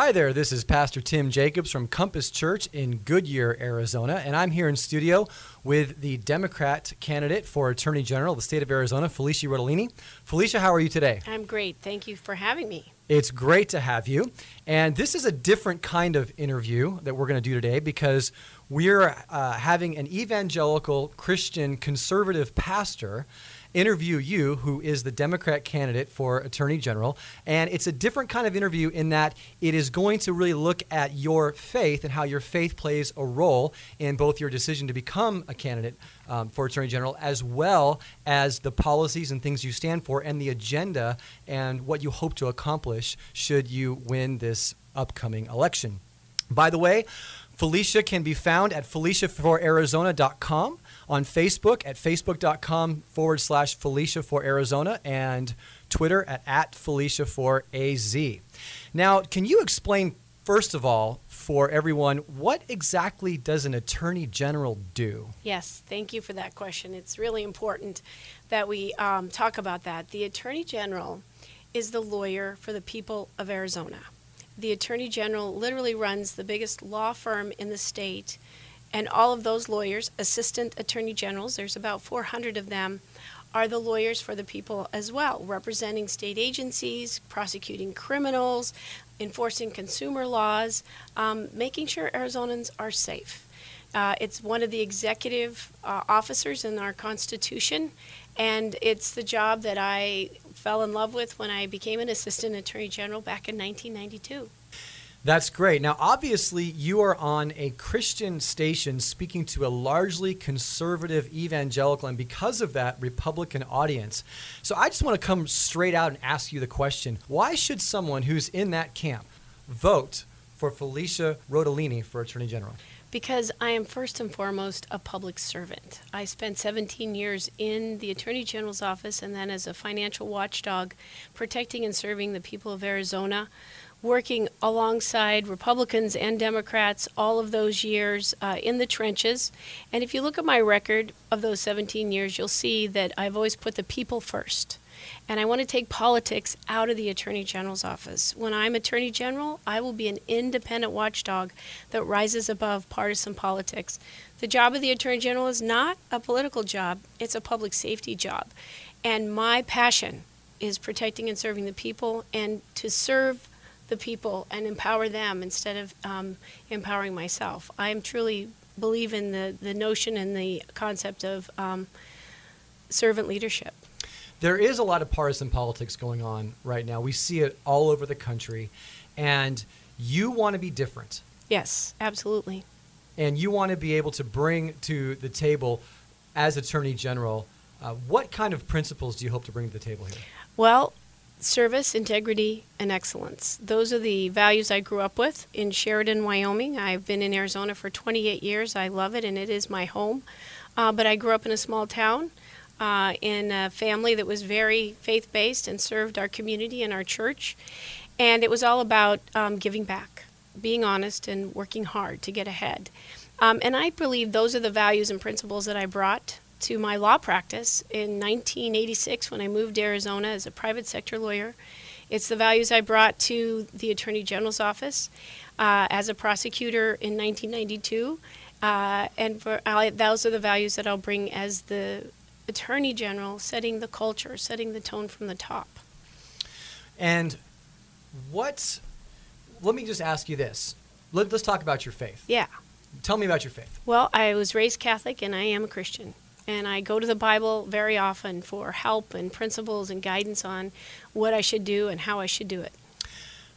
Hi there, this is Pastor Tim Jacobs from Compass Church in Goodyear, Arizona, and I'm here in studio with the Democrat candidate for Attorney General of the state of Arizona, Felicia Rotellini. Felicia, how are you today? I'm great. Thank you for having me. It's great to have you. And this is a different kind of interview that we're going to do today because we're uh, having an evangelical Christian conservative pastor interview you, who is the Democrat candidate for Attorney General. And it's a different kind of interview in that it is going to really look at your faith and how your faith plays a role in both your decision to become a candidate um, for Attorney General, as well as the policies and things you stand for and the agenda and what you hope to accomplish should you win this upcoming election. By the way, Felicia can be found at FeliciaForArizona.com on Facebook at facebook.com forward slash Felicia for Arizona and Twitter at, at Felicia for AZ. Now, can you explain, first of all, for everyone, what exactly does an attorney general do? Yes, thank you for that question. It's really important that we um, talk about that. The attorney general is the lawyer for the people of Arizona. The attorney general literally runs the biggest law firm in the state and all of those lawyers, assistant attorney generals, there's about 400 of them, are the lawyers for the people as well, representing state agencies, prosecuting criminals, enforcing consumer laws, um, making sure Arizonans are safe. Uh, it's one of the executive uh, officers in our Constitution, and it's the job that I fell in love with when I became an assistant attorney general back in 1992. That's great. Now, obviously, you are on a Christian station speaking to a largely conservative evangelical, and because of that, Republican audience. So I just want to come straight out and ask you the question why should someone who's in that camp vote for Felicia Rotellini for Attorney General? Because I am first and foremost a public servant. I spent 17 years in the Attorney General's office and then as a financial watchdog, protecting and serving the people of Arizona working alongside Republicans and Democrats all of those years uh, in the trenches. And if you look at my record of those 17 years, you'll see that I've always put the people first. And I want to take politics out of the Attorney General's office. When I'm Attorney General, I will be an independent watchdog that rises above partisan politics. The job of the Attorney General is not a political job, it's a public safety job. And my passion is protecting and serving the people and to serve the people and empower them instead of um, empowering myself. I am truly believe in the, the notion and the concept of um, servant leadership. There is a lot of partisan politics going on right now. We see it all over the country. And you want to be different. Yes, absolutely. And you want to be able to bring to the table, as Attorney General, uh, what kind of principles do you hope to bring to the table here? Well, service, integrity, and excellence. Those are the values I grew up with in Sheridan, Wyoming. I've been in Arizona for 28 years. I love it, and it is my home. Uh, but I grew up in a small town uh, in a family that was very faith based and served our community and our church. And it was all about um, giving back, being honest, and working hard to get ahead. Um, and I believe those are the values and principles that I brought to my law practice in 1986 when I moved to Arizona as a private sector lawyer. It's the values I brought to the Attorney General's office uh, as a prosecutor in 1992. Uh, and for, those are the values that I'll bring as the Attorney General, setting the culture, setting the tone from the top. And what, let me just ask you this. Let, us talk about your faith. Yeah. Tell me about your faith. Well, I was raised Catholic and I am a Christian and I go to the Bible very often for help and principles and guidance on what I should do and how I should do it.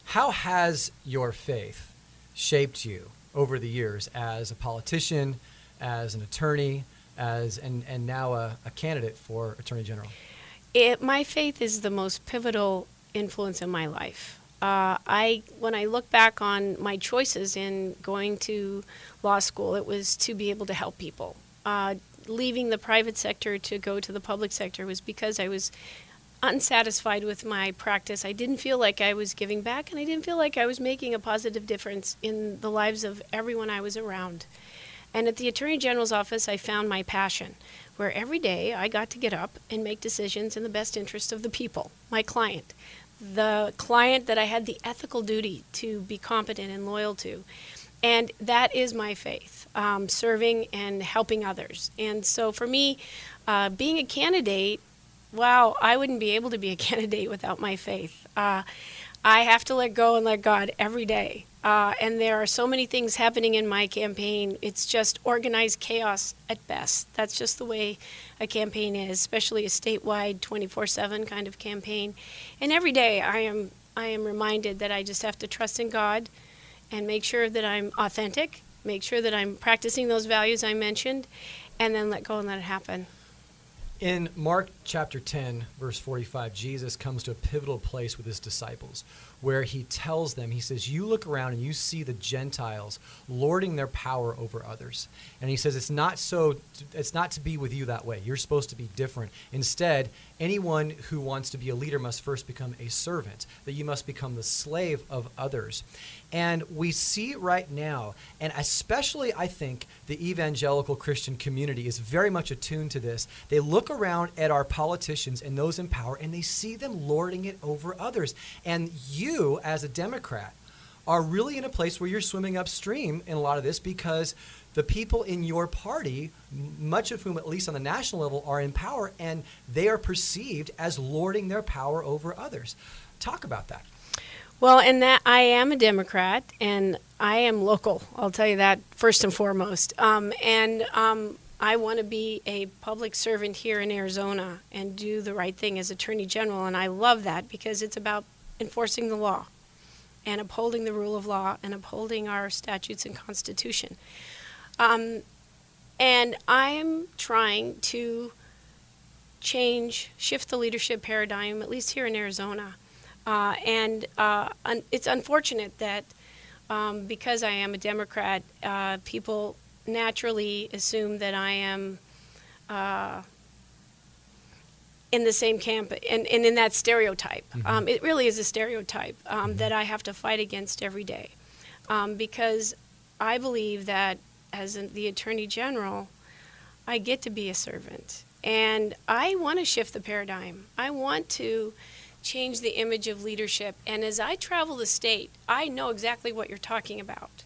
How has your faith shaped you over the years as a politician, as an attorney, as and, and now a, a candidate for Attorney General? It, my faith is the most pivotal influence in my life. Uh, I, when I look back on my choices in going to law school, it was to be able to help people. Uh, leaving the private sector to go to the public sector was because I was unsatisfied with my practice. I didn't feel like I was giving back, and I didn't feel like I was making a positive difference in the lives of everyone I was around. And at the Attorney General's office, I found my passion, where every day I got to get up and make decisions in the best interest of the people, my client. the client that I had the ethical duty to be competent and loyal to. And that is my faith, um, serving and helping others. And so for me, uh, being a candidate, wow, I wouldn't be able to be a candidate without my faith. Uh, I have to let go and let God every day. Uh, and there are so many things happening in my campaign. It's just organized chaos at best. That's just the way a campaign is, especially a statewide 24/7 kind of campaign. And every day I am I am reminded that I just have to trust in God and make sure that I'm authentic, make sure that I'm practicing those values I mentioned, and then let go and let it happen. In Mark chapter 10, verse 45, Jesus comes to a pivotal place with his disciples where he tells them, he says, You look around and you see the Gentiles lording their power over others. And he says, It's not so, it's not to be with you that way. You're supposed to be different. Instead, anyone who wants to be a leader must first become a servant, that you must become the slave of others. And we see right now, and especially I think the evangelical Christian community is very much attuned to this. They look around at our politicians and those in power and they see them lording it over others. And you, you, as a Democrat, are really in a place where you're swimming upstream in a lot of this because the people in your party, much of whom, at least on the national level, are in power, and they are perceived as lording their power over others. Talk about that. Well, and that I am a Democrat, and I am local. I'll tell you that first and foremost. Um, and um, I want to be a public servant here in Arizona and do the right thing as Attorney General, and I love that because it's about enforcing the law and upholding the rule of law and upholding our statutes and constitution. Um, and I'm trying to change, shift the leadership paradigm, at least here in Arizona. Uh, and uh, un- it's unfortunate that um, because I am a Democrat, uh, people naturally assume that I am uh, in the same camp and, and in that stereotype. Mm-hmm. Um, it really is a stereotype um, mm-hmm. that I have to fight against every day um, because I believe that as the Attorney General, I get to be a servant. And I want to shift the paradigm. I want to change the image of leadership. And as I travel the state, I know exactly what you're talking about.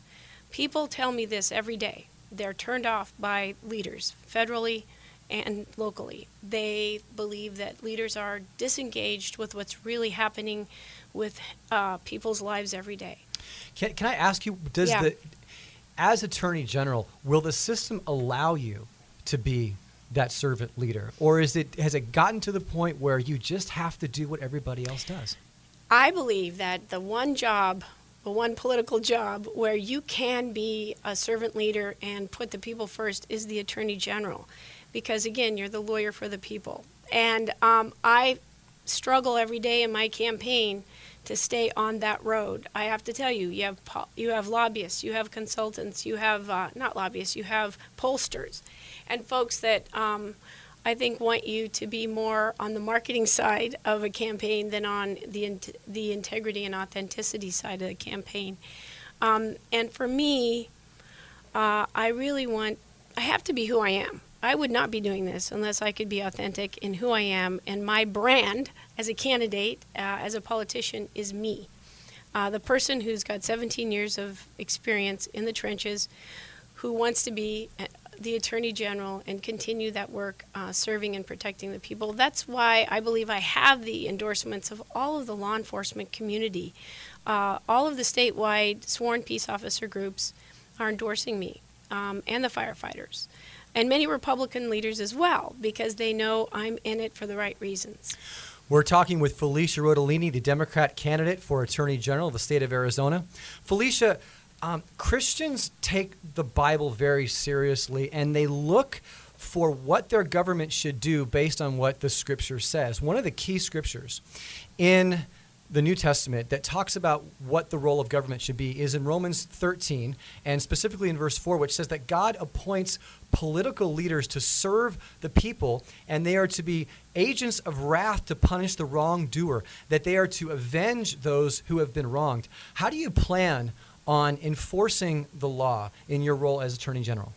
People tell me this every day. They're turned off by leaders, federally, and locally. They believe that leaders are disengaged with what's really happening with uh, people's lives every day. Can, can I ask you, does yeah. the, as Attorney General, will the system allow you to be that servant leader? Or is it, has it gotten to the point where you just have to do what everybody else does? I believe that the one job the one political job where you can be a servant leader and put the people first is the attorney general because again, you're the lawyer for the people. And um, I struggle every day in my campaign to stay on that road. I have to tell you, you have you have lobbyists, you have consultants, you have uh, not lobbyists, you have pollsters, and folks that um, I think want you to be more on the marketing side of a campaign than on the the integrity and authenticity side of the campaign. Um, and for me, uh, I really want I have to be who I am. I would not be doing this unless I could be authentic in who I am. And my brand as a candidate, uh, as a politician, is me. Uh, the person who's got 17 years of experience in the trenches, who wants to be uh, the Attorney General and continue that work uh, serving and protecting the people. That's why I believe I have the endorsements of all of the law enforcement community. Uh, all of the statewide sworn peace officer groups are endorsing me um, and the firefighters and many Republican leaders as well, because they know I'm in it for the right reasons. We're talking with Felicia Rotellini, the Democrat candidate for Attorney General of the state of Arizona. Felicia, um, Christians take the Bible very seriously and they look for what their government should do based on what the scripture says. One of the key scriptures in the New Testament that talks about what the role of government should be is in Romans 13, and specifically in verse 4, which says that God appoints political leaders to serve the people, and they are to be agents of wrath to punish the wrongdoer, that they are to avenge those who have been wronged. How do you plan on enforcing the law in your role as Attorney General?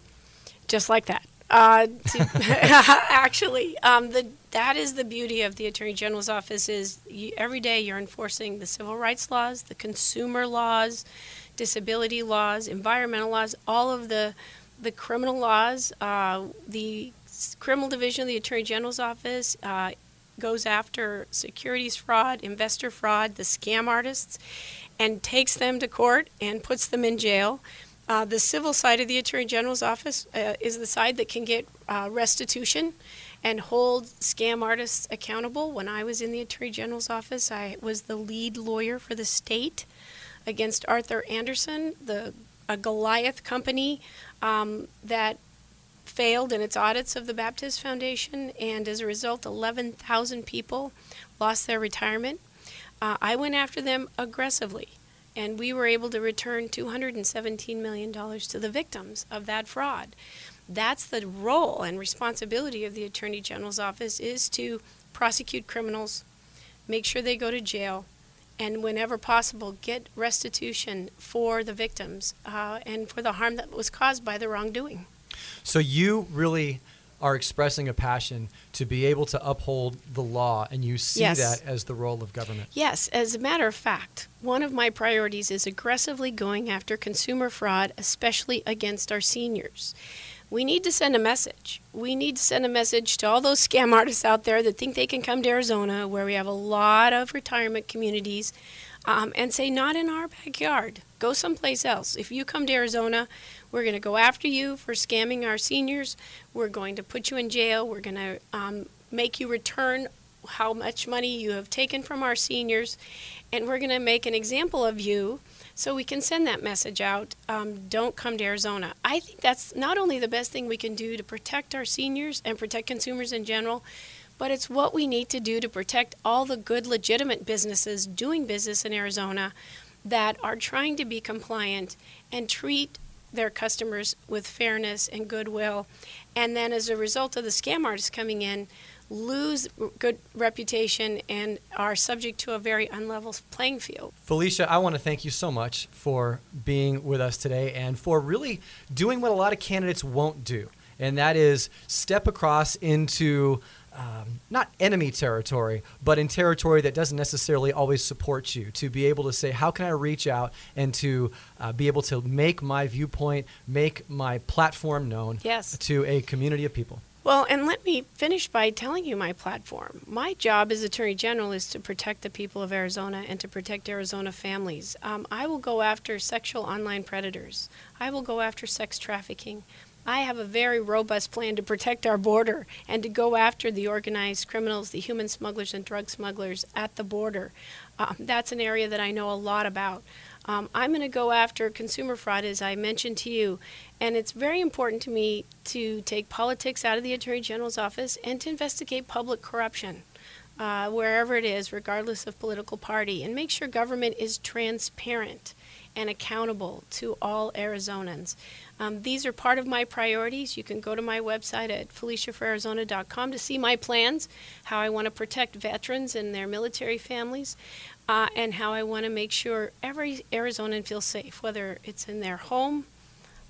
Just like that. Uh, to actually, um, the that is the beauty of the Attorney General's office is you, every day you're enforcing the civil rights laws, the consumer laws, disability laws, environmental laws, all of the the criminal laws. Uh, the criminal division of the Attorney General's office uh, goes after securities fraud, investor fraud, the scam artists, and takes them to court and puts them in jail. Uh, the civil side of the Attorney General's office uh, is the side that can get uh, restitution and hold scam artists accountable. When I was in the Attorney General's office, I was the lead lawyer for the state against Arthur Andersen, the a Goliath company um, that failed in its audits of the Baptist Foundation, and as a result, 11,000 people lost their retirement. Uh, I went after them aggressively, and we were able to return $217 million to the victims of that fraud. That's the role and responsibility of the Attorney General's office is to prosecute criminals, make sure they go to jail, and whenever possible, get restitution for the victims uh, and for the harm that was caused by the wrongdoing. So you really are expressing a passion to be able to uphold the law, and you see Yes. that as the role of government. Yes, as a matter of fact, one of my priorities is aggressively going after consumer fraud, especially against our seniors. We need to send a message. We need to send a message to all those scam artists out there that think they can come to Arizona, where we have a lot of retirement communities, um, and say, not in our backyard. Go someplace else. If you come to Arizona, we're going to go after you for scamming our seniors. We're going to put you in jail. We're going to um, make you return how much money you have taken from our seniors, and we're going to make an example of you so we can send that message out. Um, don't come to Arizona. I think that's not only the best thing we can do to protect our seniors and protect consumers in general, but it's what we need to do to protect all the good, legitimate businesses doing business in Arizona that are trying to be compliant and treat their customers with fairness and goodwill. And then, as a result of the scam artists coming in, lose good reputation and are subject to a very unlevel playing field. Felicia, I want to thank you so much for being with us today and for really doing what a lot of candidates won't do, and that is step across into um, not enemy territory, but in territory that doesn't necessarily always support you. To be able to say, how can I reach out and to uh, be able to make my viewpoint, make my platform known Yes. to a community of people. Well, and let me finish by telling you my platform. My job as Attorney General is to protect the people of Arizona and to protect Arizona families. Um, I will go after sexual online predators. I will go after sex trafficking. I have a very robust plan to protect our border and to go after the organized criminals, the human smugglers, and drug smugglers at the border. Um, that's an area that I know a lot about. Um, I'm going to go after consumer fraud, as I mentioned to you, and it's very important to me to take politics out of the Attorney General's office and to investigate public corruption. Uh, wherever it is, regardless of political party, and make sure government is transparent and accountable to all Arizonans. Um, these are part of my priorities. You can go to my website at FeliciaForArizona.com to see my plans, how I want to protect veterans and their military families, uh, and how I want to make sure every Arizonan feels safe, whether it's in their home,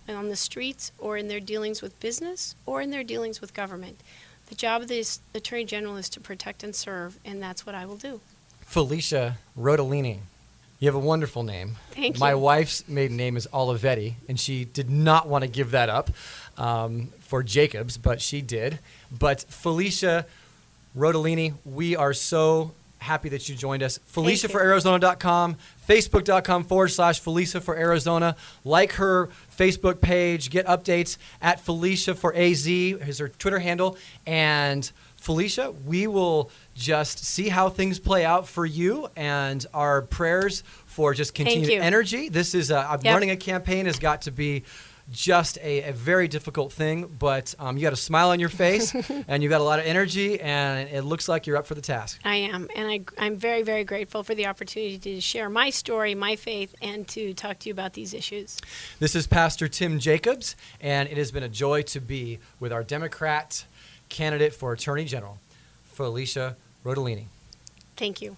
on the streets, or in their dealings with business, or in their dealings with government. The job of the Attorney General is to protect and serve, and that's what I will do. Felicia Rotellini. You have a wonderful name. Thank you. My wife's maiden name is Olivetti, and she did not want to give that up um, for Jacobs, but she did. But Felicia Rotellini, we are so happy that you joined us. Felicia for Arizona.com, Facebook.com forward slash Felicia for Arizona. Like her Facebook page, get updates at Felicia for AZ, is her Twitter handle. And Felicia, we will just see how things play out for you and our prayers for just continued energy. This is, uh, Yep. running a campaign has got to be just a, a very difficult thing, but um, you got a smile on your face and you got a lot of energy, and it looks like you're up for the task. I am, and I, I'm very, very grateful for the opportunity to share my story, my faith, and to talk to you about these issues. This is Pastor Tim Jacobs, and it has been a joy to be with our Democrat candidate for Attorney General, Felicia Rotellini. Thank you.